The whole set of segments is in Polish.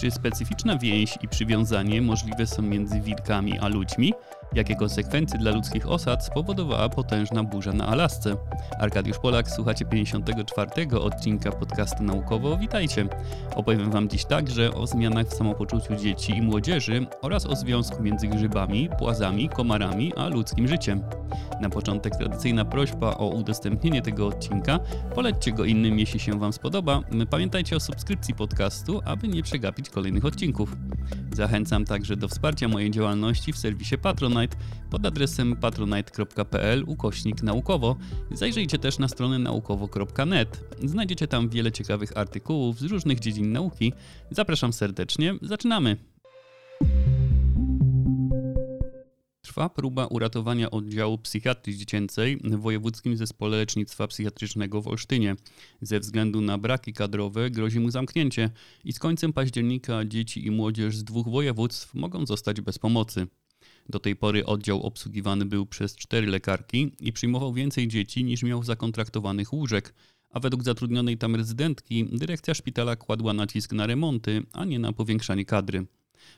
Czy specyficzna więź i przywiązanie możliwe są między wilkami a ludźmi? Jakie konsekwencje dla ludzkich osad spowodowała potężna burza na Alasce? Arkadiusz Polak, słuchacie 54. odcinka podcastu Naukowo. Witajcie! Opowiem Wam dziś także o zmianach w samopoczuciu dzieci i młodzieży oraz o związku między grzybami, płazami, komarami a ludzkim życiem. Na początek tradycyjna prośba o udostępnienie tego odcinka. Polećcie go innym, jeśli się Wam spodoba. Pamiętajcie o subskrypcji podcastu, aby nie przegapić kolejnych odcinków. Zachęcam także do wsparcia mojej działalności w serwisie Patronite pod adresem patronite.pl ukośnik naukowo. Zajrzyjcie też na stronę naukowo.net. Znajdziecie tam wiele ciekawych artykułów z różnych dziedzin nauki. Zapraszam serdecznie. Zaczynamy! Trwa próba uratowania oddziału psychiatrii dziecięcej w Wojewódzkim Zespole Lecznictwa Psychiatrycznego w Olsztynie. Ze względu na braki kadrowe grozi mu zamknięcie i z końcem października dzieci i młodzież z dwóch województw mogą zostać bez pomocy. Do tej pory oddział obsługiwany był przez cztery lekarki i przyjmował więcej dzieci niż miał zakontraktowanych łóżek, a według zatrudnionej tam rezydentki dyrekcja szpitala kładła nacisk na remonty, a nie na powiększanie kadry.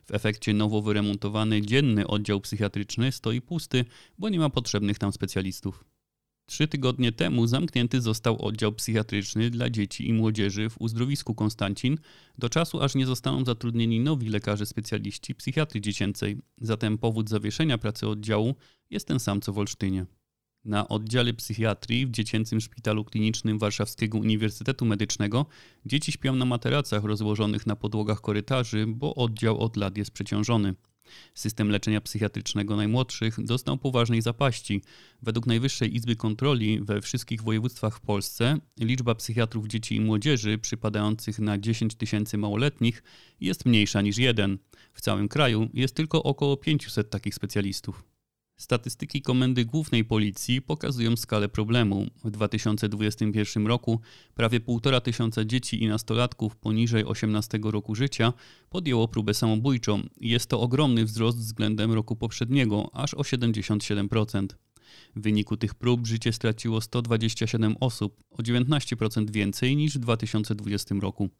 W efekcie nowo wyremontowany dzienny oddział psychiatryczny stoi pusty, bo nie ma potrzebnych tam specjalistów. Trzy tygodnie temu zamknięty został oddział psychiatryczny dla dzieci i młodzieży w uzdrowisku Konstancin, do czasu aż nie zostaną zatrudnieni nowi lekarze specjaliści psychiatrii dziecięcej. Zatem powód zawieszenia pracy oddziału jest ten sam co w Olsztynie. Na oddziale psychiatrii w Dziecięcym Szpitalu Klinicznym Warszawskiego Uniwersytetu Medycznego dzieci śpią na materacach rozłożonych na podłogach korytarzy, bo oddział od lat jest przeciążony. System leczenia psychiatrycznego najmłodszych dostał poważnej zapaści. Według Najwyższej Izby Kontroli we wszystkich województwach w Polsce liczba psychiatrów dzieci i młodzieży przypadających na 10 tysięcy małoletnich jest mniejsza niż jeden. W całym kraju jest tylko około 500 takich specjalistów. Statystyki Komendy Głównej Policji pokazują skalę problemu. W 2021 roku prawie 1,5 tysiąca dzieci i nastolatków poniżej 18 roku życia podjęło próbę samobójczą. Jest to ogromny wzrost względem roku poprzedniego, aż o 77%. W wyniku tych prób życie straciło 127 osób, o 19% więcej niż w 2020 roku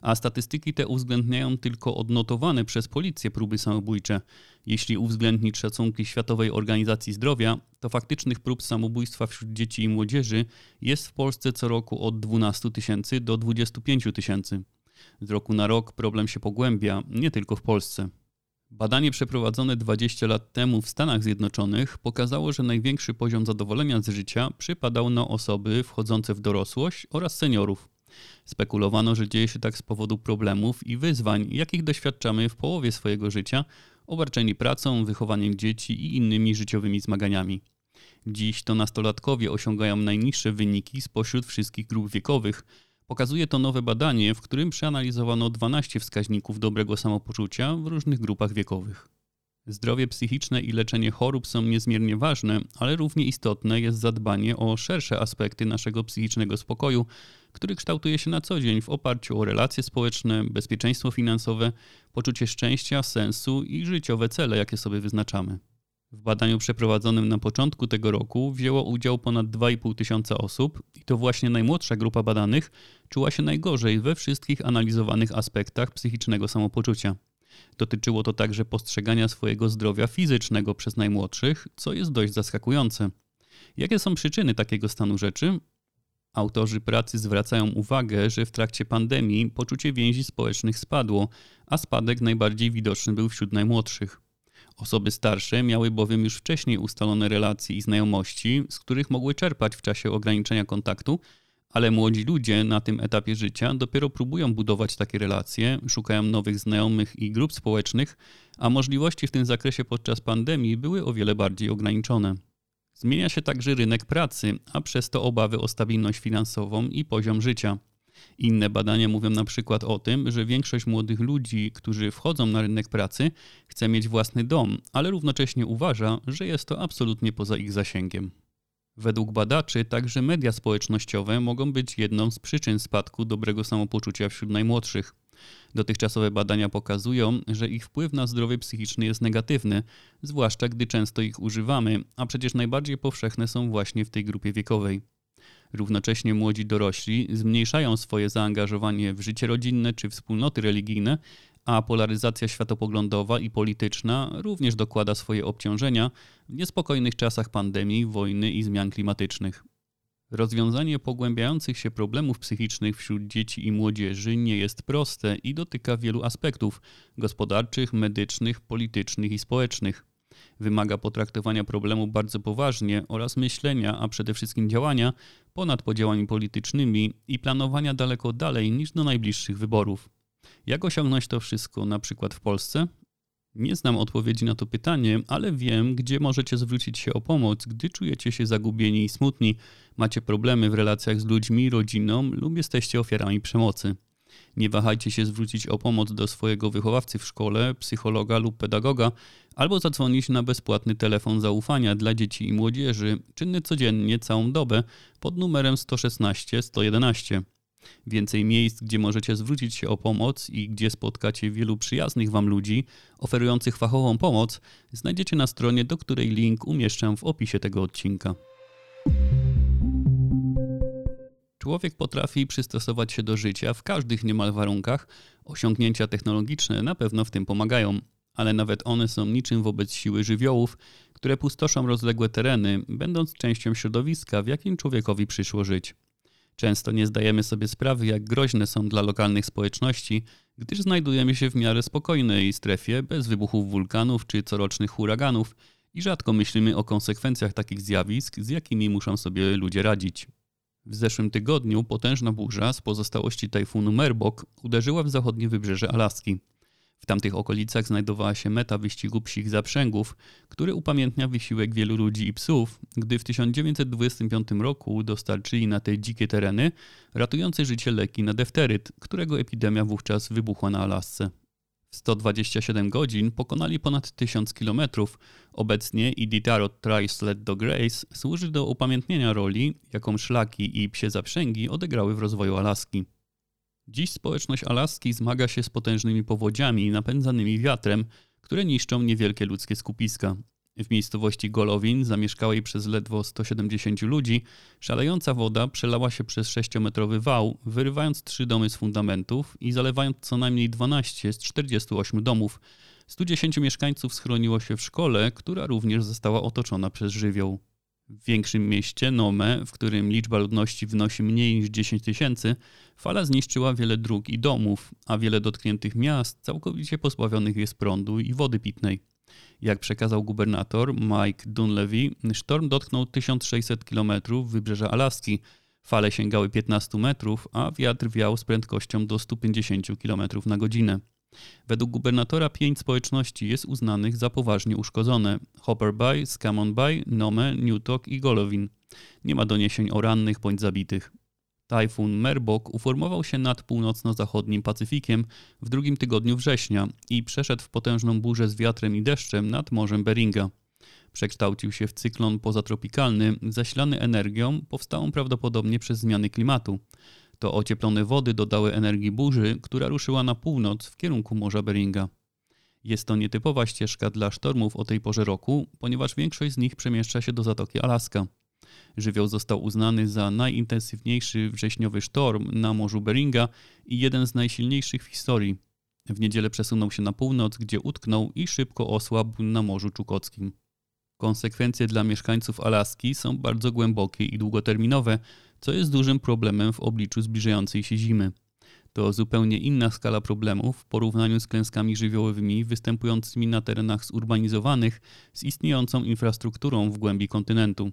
a statystyki te uwzględniają tylko odnotowane przez policję próby samobójcze. Jeśli uwzględnić szacunki Światowej Organizacji Zdrowia, to faktycznych prób samobójstwa wśród dzieci i młodzieży jest w Polsce co roku od 12 tysięcy do 25 tysięcy. Z roku na rok problem się pogłębia, nie tylko w Polsce. Badanie przeprowadzone 20 lat temu w Stanach Zjednoczonych pokazało, że największy poziom zadowolenia z życia przypadał na osoby wchodzące w dorosłość oraz seniorów. Spekulowano, że dzieje się tak z powodu problemów i wyzwań, jakich doświadczamy w połowie swojego życia, obarczeni pracą, wychowaniem dzieci i innymi życiowymi zmaganiami. Dziś to nastolatkowie osiągają najniższe wyniki spośród wszystkich grup wiekowych. Pokazuje to nowe badanie, w którym przeanalizowano 12 wskaźników dobrego samopoczucia w różnych grupach wiekowych. Zdrowie psychiczne i leczenie chorób są niezmiernie ważne, ale równie istotne jest zadbanie o szersze aspekty naszego psychicznego spokoju, który kształtuje się na co dzień w oparciu o relacje społeczne, bezpieczeństwo finansowe, poczucie szczęścia, sensu i życiowe cele, jakie sobie wyznaczamy. W badaniu przeprowadzonym na początku tego roku wzięło udział ponad 2,5 tysiąca osób i to właśnie najmłodsza grupa badanych czuła się najgorzej we wszystkich analizowanych aspektach psychicznego samopoczucia. Dotyczyło to także postrzegania swojego zdrowia fizycznego przez najmłodszych, co jest dość zaskakujące. Jakie są przyczyny takiego stanu rzeczy? Autorzy pracy zwracają uwagę, że w trakcie pandemii poczucie więzi społecznych spadło, a spadek najbardziej widoczny był wśród najmłodszych. Osoby starsze miały bowiem już wcześniej ustalone relacje i znajomości, z których mogły czerpać w czasie ograniczenia kontaktu, ale młodzi ludzie na tym etapie życia dopiero próbują budować takie relacje, szukają nowych znajomych i grup społecznych, a możliwości w tym zakresie podczas pandemii były o wiele bardziej ograniczone. Zmienia się także rynek pracy, a przez to obawy o stabilność finansową i poziom życia. Inne badania mówią na przykład o tym, że większość młodych ludzi, którzy wchodzą na rynek pracy, chce mieć własny dom, ale równocześnie uważa, że jest to absolutnie poza ich zasięgiem. Według badaczy także media społecznościowe mogą być jedną z przyczyn spadku dobrego samopoczucia wśród najmłodszych. Dotychczasowe badania pokazują, że ich wpływ na zdrowie psychiczne jest negatywny, zwłaszcza gdy często ich używamy, a przecież najbardziej powszechne są właśnie w tej grupie wiekowej. Równocześnie młodzi dorośli zmniejszają swoje zaangażowanie w życie rodzinne czy wspólnoty religijne, a polaryzacja światopoglądowa i polityczna również dokłada swoje obciążenia w niespokojnych czasach pandemii, wojny i zmian klimatycznych. Rozwiązanie pogłębiających się problemów psychicznych wśród dzieci i młodzieży nie jest proste i dotyka wielu aspektów gospodarczych, medycznych, politycznych i społecznych. Wymaga potraktowania problemu bardzo poważnie oraz myślenia, a przede wszystkim działania ponad podziałami politycznymi i planowania daleko dalej niż do najbliższych wyborów. Jak osiągnąć to wszystko na przykład w Polsce? Nie znam odpowiedzi na to pytanie, ale wiem, gdzie możecie zwrócić się o pomoc, gdy czujecie się zagubieni i smutni, macie problemy w relacjach z ludźmi, rodziną lub jesteście ofiarami przemocy. Nie wahajcie się zwrócić o pomoc do swojego wychowawcy w szkole, psychologa lub pedagoga, albo zadzwonić na bezpłatny telefon zaufania dla dzieci i młodzieży, czynny codziennie całą dobę pod numerem 116 111. Więcej miejsc, gdzie możecie zwrócić się o pomoc i gdzie spotkacie wielu przyjaznych Wam ludzi oferujących fachową pomoc, znajdziecie na stronie, do której link umieszczę w opisie tego odcinka. Człowiek potrafi przystosować się do życia w każdych niemal warunkach. Osiągnięcia technologiczne na pewno w tym pomagają, ale nawet one są niczym wobec siły żywiołów, które pustoszą rozległe tereny, będąc częścią środowiska, w jakim człowiekowi przyszło żyć. Często nie zdajemy sobie sprawy, jak groźne są dla lokalnych społeczności, gdyż znajdujemy się w miarę spokojnej strefie, bez wybuchów wulkanów czy corocznych huraganów i rzadko myślimy o konsekwencjach takich zjawisk, z jakimi muszą sobie ludzie radzić. W zeszłym tygodniu potężna burza z pozostałości tajfunu Merbok uderzyła w zachodnie wybrzeże Alaski. W tamtych okolicach znajdowała się meta wyścigu psich zaprzęgów, który upamiętnia wysiłek wielu ludzi i psów, gdy w 1925 roku dostarczyli na te dzikie tereny ratujące życie leki na defteryt, którego epidemia wówczas wybuchła na Alasce. W 127 godzin pokonali ponad 1000 kilometrów. Obecnie Iditarod Tri-Sled do Grace służy do upamiętnienia roli, jaką szlaki i psie zaprzęgi odegrały w rozwoju Alaski. Dziś społeczność Alaski zmaga się z potężnymi powodziami napędzanymi wiatrem, które niszczą niewielkie ludzkie skupiska. W miejscowości Golowin, zamieszkałej przez ledwo 170 ludzi, szalejąca woda przelała się przez 6-metrowy wał, wyrywając trzy domy z fundamentów i zalewając co najmniej 12 z 48 domów. 110 mieszkańców schroniło się w szkole, która również została otoczona przez żywioł. W większym mieście, Nome, w którym liczba ludności wynosi mniej niż 10 tysięcy, fala zniszczyła wiele dróg i domów, a wiele dotkniętych miast całkowicie pozbawionych jest prądu i wody pitnej. Jak przekazał gubernator Mike Dunleavy, sztorm dotknął 1600 km wybrzeża Alaski. Fale sięgały 15 metrów, a wiatr wiał z prędkością do 150 km na godzinę. Według gubernatora pięć społeczności jest uznanych za poważnie uszkodzone: Hopper Bay, Scammon Bay, Nome, Newtok i Golovin. Nie ma doniesień o rannych bądź zabitych. Tajfun Merbok uformował się nad północno-zachodnim Pacyfikiem w drugim tygodniu września i przeszedł w potężną burzę z wiatrem i deszczem nad Morzem Beringa. Przekształcił się w cyklon pozatropikalny, zasilany energią powstałą prawdopodobnie przez zmiany klimatu. To ocieplone wody dodały energii burzy, która ruszyła na północ w kierunku Morza Beringa. Jest to nietypowa ścieżka dla sztormów o tej porze roku, ponieważ większość z nich przemieszcza się do Zatoki Alaska. Żywioł został uznany za najintensywniejszy wrześniowy sztorm na Morzu Beringa i jeden z najsilniejszych w historii. W niedzielę przesunął się na północ, gdzie utknął i szybko osłabł na Morzu Czukockim. Konsekwencje dla mieszkańców Alaski są bardzo głębokie i długoterminowe, co jest dużym problemem w obliczu zbliżającej się zimy. To zupełnie inna skala problemów w porównaniu z klęskami żywiołowymi występującymi na terenach zurbanizowanych z istniejącą infrastrukturą w głębi kontynentu.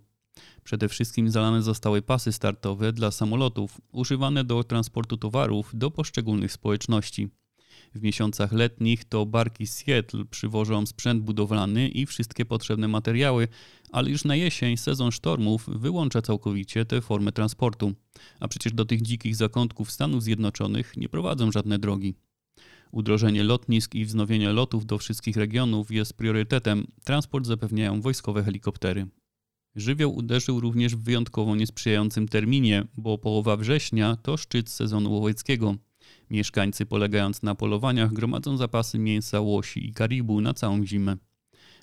Przede wszystkim zalane zostały pasy startowe dla samolotów, używane do transportu towarów do poszczególnych społeczności. W miesiącach letnich to barki z Seattle przywożą sprzęt budowlany i wszystkie potrzebne materiały, ale już na jesień sezon sztormów wyłącza całkowicie tę formę transportu. A przecież do tych dzikich zakątków Stanów Zjednoczonych nie prowadzą żadne drogi. Udrożenie lotnisk i wznowienie lotów do wszystkich regionów jest priorytetem. Transport zapewniają wojskowe helikoptery. Żywioł uderzył również w wyjątkowo niesprzyjającym terminie, bo połowa września to szczyt sezonu łowieckiego. Mieszkańcy polegając na polowaniach gromadzą zapasy mięsa, łosi i karibu na całą zimę.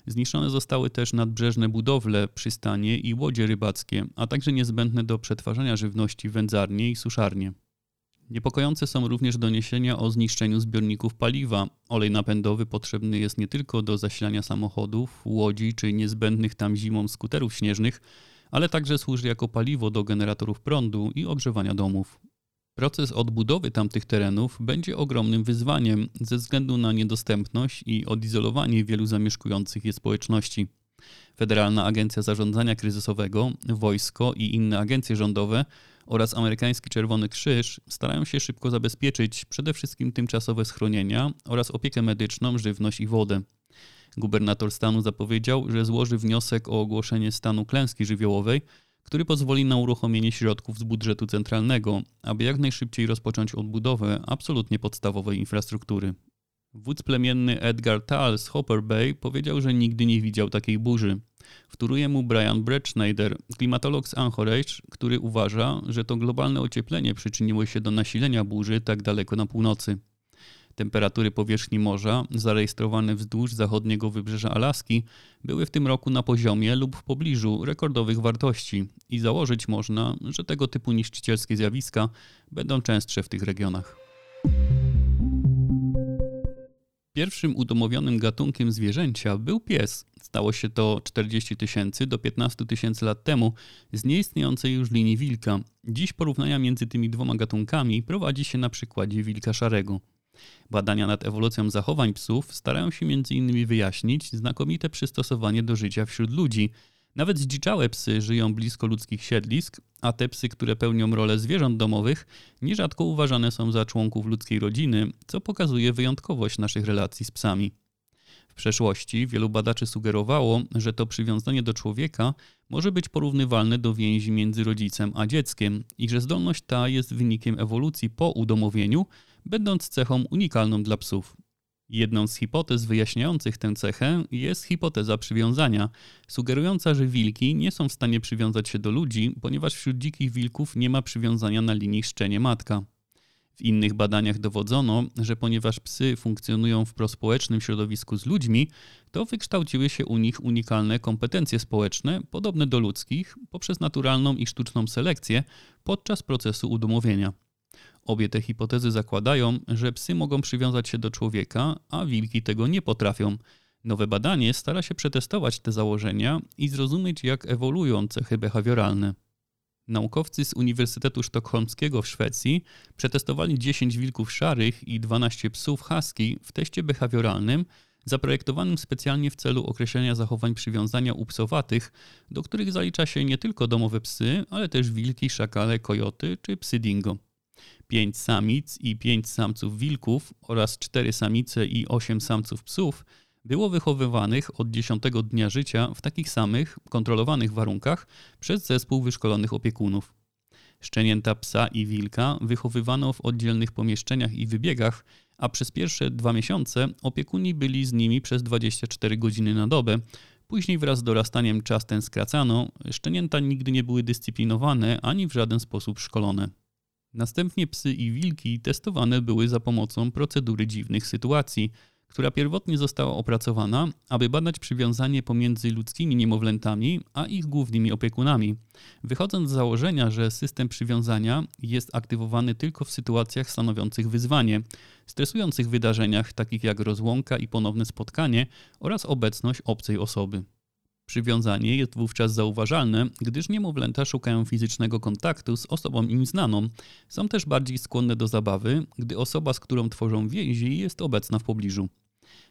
Zniszczone zostały też nadbrzeżne budowle, przystanie i łodzie rybackie, a także niezbędne do przetwarzania żywności wędzarnie i suszarnie. Niepokojące są również doniesienia o zniszczeniu zbiorników paliwa. Olej napędowy potrzebny jest nie tylko do zasilania samochodów, łodzi czy niezbędnych tam zimą skuterów śnieżnych, ale także służy jako paliwo do generatorów prądu i ogrzewania domów. Proces odbudowy tamtych terenów będzie ogromnym wyzwaniem ze względu na niedostępność i odizolowanie wielu zamieszkujących je społeczności. Federalna Agencja Zarządzania Kryzysowego, wojsko i inne agencje rządowe oraz amerykański Czerwony Krzyż starają się szybko zabezpieczyć przede wszystkim tymczasowe schronienia oraz opiekę medyczną, żywność i wodę. Gubernator stanu zapowiedział, że złoży wniosek o ogłoszenie stanu klęski żywiołowej, który pozwoli na uruchomienie środków z budżetu centralnego, aby jak najszybciej rozpocząć odbudowę absolutnie podstawowej infrastruktury. Wódz plemienny Edgar Tal z Hopper Bay powiedział, że nigdy nie widział takiej burzy. Wtóruje mu Brian Bretschneider, klimatolog z Anchorage, który uważa, że to globalne ocieplenie przyczyniło się do nasilenia burzy tak daleko na północy. Temperatury powierzchni morza, zarejestrowane wzdłuż zachodniego wybrzeża Alaski, były w tym roku na poziomie lub w pobliżu rekordowych wartości i założyć można, że tego typu niszczycielskie zjawiska będą częstsze w tych regionach. Pierwszym udomowionym gatunkiem zwierzęcia był pies. Stało się to 40 tysięcy do 15 tysięcy lat temu z nieistniejącej już linii wilka. Dziś porównania między tymi dwoma gatunkami prowadzi się na przykładzie wilka szarego. Badania nad ewolucją zachowań psów starają się m.in. wyjaśnić znakomite przystosowanie do życia wśród ludzi. Nawet zdziczałe psy żyją blisko ludzkich siedlisk, a te psy, które pełnią rolę zwierząt domowych, nierzadko uważane są za członków ludzkiej rodziny, co pokazuje wyjątkowość naszych relacji z psami. W przeszłości wielu badaczy sugerowało, że to przywiązanie do człowieka może być porównywalne do więzi między rodzicem a dzieckiem i że zdolność ta jest wynikiem ewolucji po udomowieniu, będąc cechą unikalną dla psów. Jedną z hipotez wyjaśniających tę cechę jest hipoteza przywiązania, sugerująca, że wilki nie są w stanie przywiązać się do ludzi, ponieważ wśród dzikich wilków nie ma przywiązania na linii szczenie-matka. W innych badaniach dowodzono, że ponieważ psy funkcjonują w prospołecznym środowisku z ludźmi, to wykształciły się u nich unikalne kompetencje społeczne, podobne do ludzkich, poprzez naturalną i sztuczną selekcję podczas procesu udomowienia. Obie te hipotezy zakładają, że psy mogą przywiązać się do człowieka, a wilki tego nie potrafią. Nowe badanie stara się przetestować te założenia i zrozumieć, jak ewoluują cechy behawioralne. Naukowcy z Uniwersytetu Sztokholmskiego w Szwecji przetestowali 10 wilków szarych i 12 psów husky w teście behawioralnym zaprojektowanym specjalnie w celu określenia zachowań przywiązania u psowatych, do których zalicza się nie tylko domowe psy, ale też wilki, szakale, kojoty czy psy dingo. 5 samic i 5 samców wilków oraz 4 samice i 8 samców psów było wychowywanych od 10 dnia życia w takich samych, kontrolowanych warunkach przez zespół wyszkolonych opiekunów. Szczenięta psa i wilka wychowywano w oddzielnych pomieszczeniach i wybiegach, a przez pierwsze dwa miesiące opiekuni byli z nimi przez 24 godziny na dobę. Później wraz z dorastaniem czas ten skracano, szczenięta nigdy nie były dyscyplinowane ani w żaden sposób szkolone. Następnie psy i wilki testowane były za pomocą procedury dziwnych sytuacji, która pierwotnie została opracowana, aby badać przywiązanie pomiędzy ludzkimi niemowlętami a ich głównymi opiekunami, wychodząc z założenia, że system przywiązania jest aktywowany tylko w sytuacjach stanowiących wyzwanie, stresujących wydarzeniach takich jak rozłąka i ponowne spotkanie oraz obecność obcej osoby. Przywiązanie jest wówczas zauważalne, gdyż niemowlęta szukają fizycznego kontaktu z osobą im znaną. Są też bardziej skłonne do zabawy, gdy osoba, z którą tworzą więzi, jest obecna w pobliżu.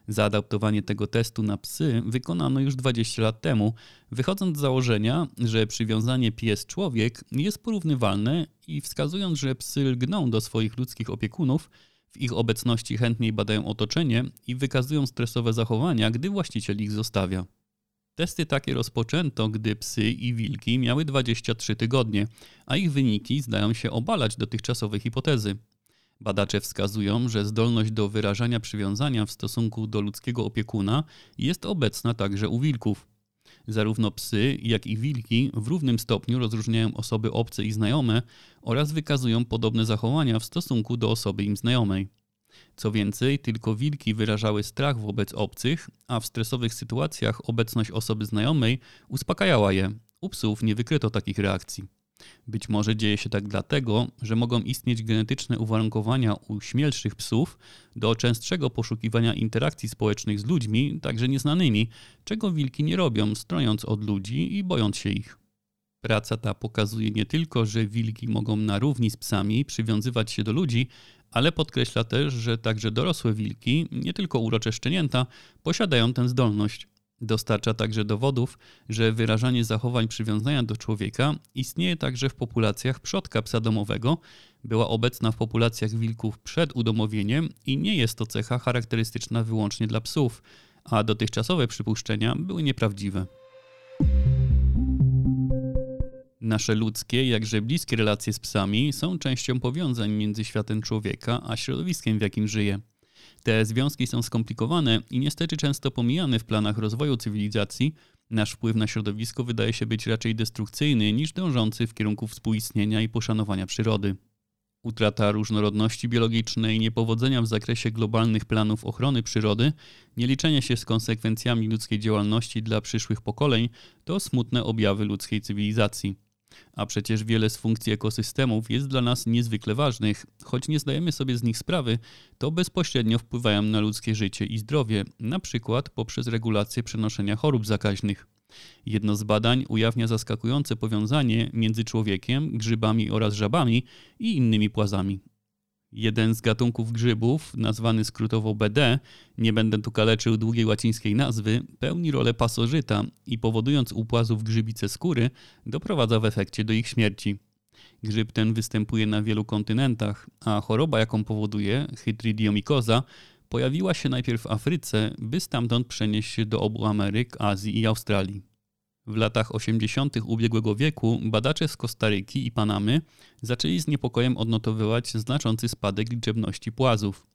Zaadaptowanie tego testu na psy wykonano już 20 lat temu, wychodząc z założenia, że przywiązanie pies-człowiek jest porównywalne i wskazując, że psy lgną do swoich ludzkich opiekunów, w ich obecności chętniej badają otoczenie i wykazują stresowe zachowania, gdy właściciel ich zostawia. Testy takie rozpoczęto, gdy psy i wilki miały 23 tygodnie, a ich wyniki zdają się obalać dotychczasowe hipotezy. Badacze wskazują, że zdolność do wyrażania przywiązania w stosunku do ludzkiego opiekuna jest obecna także u wilków. Zarówno psy, jak i wilki w równym stopniu rozróżniają osoby obce i znajome oraz wykazują podobne zachowania w stosunku do osoby im znajomej. Co więcej, tylko wilki wyrażały strach wobec obcych, a w stresowych sytuacjach obecność osoby znajomej uspokajała je. U psów nie wykryto takich reakcji. Być może dzieje się tak dlatego, że mogą istnieć genetyczne uwarunkowania u śmielszych psów do częstszego poszukiwania interakcji społecznych z ludźmi, także nieznanymi, czego wilki nie robią, strojąc od ludzi i bojąc się ich. Praca ta pokazuje nie tylko, że wilki mogą na równi z psami przywiązywać się do ludzi, ale podkreśla też, że także dorosłe wilki, nie tylko urocze szczenięta, posiadają tę zdolność. Dostarcza także dowodów, że wyrażanie zachowań przywiązania do człowieka istnieje także w populacjach przodka psa domowego, była obecna w populacjach wilków przed udomowieniem i nie jest to cecha charakterystyczna wyłącznie dla psów, a dotychczasowe przypuszczenia były nieprawdziwe. Nasze ludzkie, jakże bliskie relacje z psami są częścią powiązań między światem człowieka a środowiskiem, w jakim żyje. Te związki są skomplikowane i niestety często pomijane w planach rozwoju cywilizacji. Nasz wpływ na środowisko wydaje się być raczej destrukcyjny niż dążący w kierunku współistnienia i poszanowania przyrody. Utrata różnorodności biologicznej, niepowodzenia w zakresie globalnych planów ochrony przyrody, nieliczenie się z konsekwencjami ludzkiej działalności dla przyszłych pokoleń to smutne objawy ludzkiej cywilizacji. A przecież wiele z funkcji ekosystemów jest dla nas niezwykle ważnych, choć nie zdajemy sobie z nich sprawy, to bezpośrednio wpływają na ludzkie życie i zdrowie, na przykład poprzez regulację przenoszenia chorób zakaźnych. Jedno z badań ujawnia zaskakujące powiązanie między człowiekiem, grzybami oraz żabami i innymi płazami. Jeden z gatunków grzybów, nazwany skrótowo BD, nie będę tu kaleczył długiej łacińskiej nazwy, pełni rolę pasożyta i powodując u płazów grzybice skóry, doprowadza w efekcie do ich śmierci. Grzyb ten występuje na wielu kontynentach, a choroba, jaką powoduje, chytridiomikoza, pojawiła się najpierw w Afryce, by stamtąd przenieść się do obu Ameryk, Azji i Australii. W latach 80. ubiegłego wieku badacze z Kostaryki i Panamy zaczęli z niepokojem odnotowywać znaczący spadek liczebności płazów.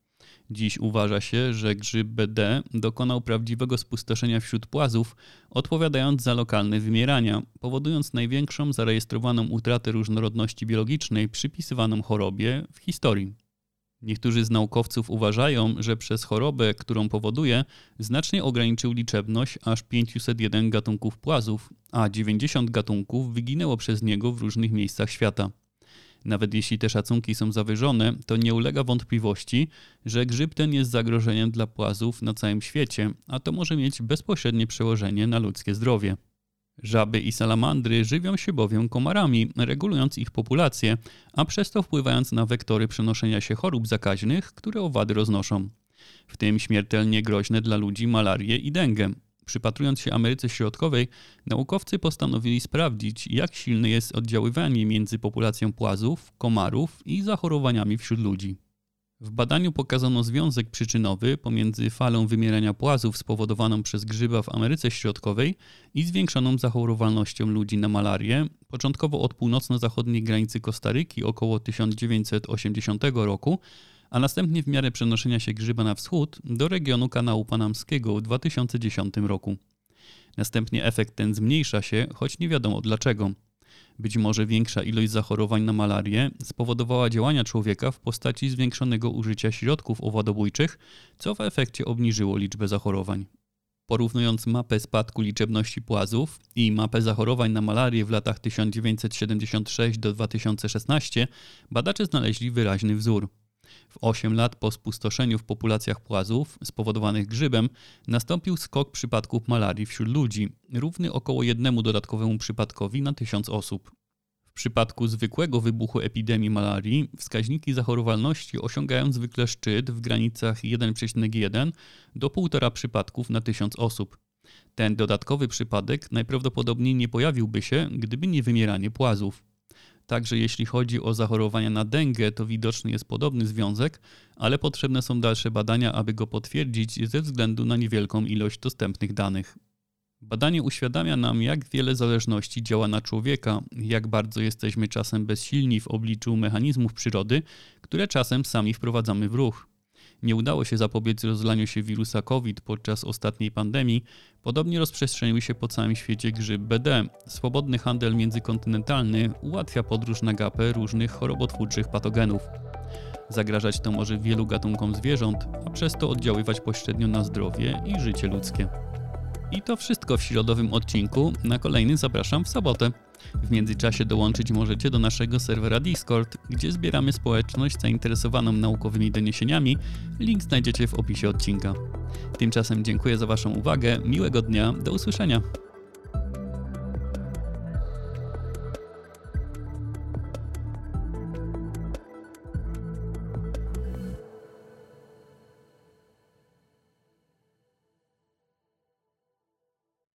Dziś uważa się, że grzyb BD dokonał prawdziwego spustoszenia wśród płazów, odpowiadając za lokalne wymierania, powodując największą zarejestrowaną utratę różnorodności biologicznej przypisywaną chorobie w historii. Niektórzy z naukowców uważają, że przez chorobę, którą powoduje, znacznie ograniczył liczebność aż 501 gatunków płazów, a 90 gatunków wyginęło przez niego w różnych miejscach świata. Nawet jeśli te szacunki są zawyżone, to nie ulega wątpliwości, że grzyb ten jest zagrożeniem dla płazów na całym świecie, a to może mieć bezpośrednie przełożenie na ludzkie zdrowie. Żaby i salamandry żywią się bowiem komarami, regulując ich populację, a przez to wpływając na wektory przenoszenia się chorób zakaźnych, które owady roznoszą. W tym śmiertelnie groźne dla ludzi malarię i dengę. Przypatrując się Ameryce Środkowej, naukowcy postanowili sprawdzić, jak silne jest oddziaływanie między populacją płazów, komarów i zachorowaniami wśród ludzi. W badaniu pokazano związek przyczynowy pomiędzy falą wymierania płazów spowodowaną przez grzyba w Ameryce Środkowej i zwiększoną zachorowalnością ludzi na malarię, początkowo od północno-zachodniej granicy Kostaryki około 1980 roku, a następnie w miarę przenoszenia się grzyba na wschód do regionu kanału panamskiego w 2010 roku. Następnie efekt ten zmniejsza się, choć nie wiadomo dlaczego. Być może większa ilość zachorowań na malarię spowodowała działania człowieka w postaci zwiększonego użycia środków owadobójczych, co w efekcie obniżyło liczbę zachorowań. Porównując mapę spadku liczebności płazów i mapę zachorowań na malarię w latach 1976 do 2016, badacze znaleźli wyraźny wzór. W 8 lat po spustoszeniu w populacjach płazów spowodowanych grzybem nastąpił skok przypadków malarii wśród ludzi, równy około jednemu dodatkowemu przypadkowi na tysiąc osób. W przypadku zwykłego wybuchu epidemii malarii wskaźniki zachorowalności osiągają zwykle szczyt w granicach 1,1 do 1,5 przypadków na tysiąc osób. Ten dodatkowy przypadek najprawdopodobniej nie pojawiłby się, gdyby nie wymieranie płazów. Także jeśli chodzi o zachorowania na dengę, to widoczny jest podobny związek, ale potrzebne są dalsze badania, aby go potwierdzić ze względu na niewielką ilość dostępnych danych. Badanie uświadamia nam, jak wiele zależności działa na człowieka, jak bardzo jesteśmy czasem bezsilni w obliczu mechanizmów przyrody, które czasem sami wprowadzamy w ruch nie udało się zapobiec rozlaniu się wirusa COVID podczas ostatniej pandemii, podobnie rozprzestrzenił się po całym świecie grzyb BD. Swobodny handel międzykontynentalny ułatwia podróż na gapę różnych chorobotwórczych patogenów. Zagrażać to może wielu gatunkom zwierząt, a przez to oddziaływać pośrednio na zdrowie i życie ludzkie. I to wszystko w środowym odcinku. Na kolejny zapraszam w sobotę. W międzyczasie dołączyć możecie do naszego serwera Discord, gdzie zbieramy społeczność zainteresowaną naukowymi doniesieniami. Link znajdziecie w opisie odcinka. Tymczasem dziękuję za Waszą uwagę, miłego dnia, do usłyszenia.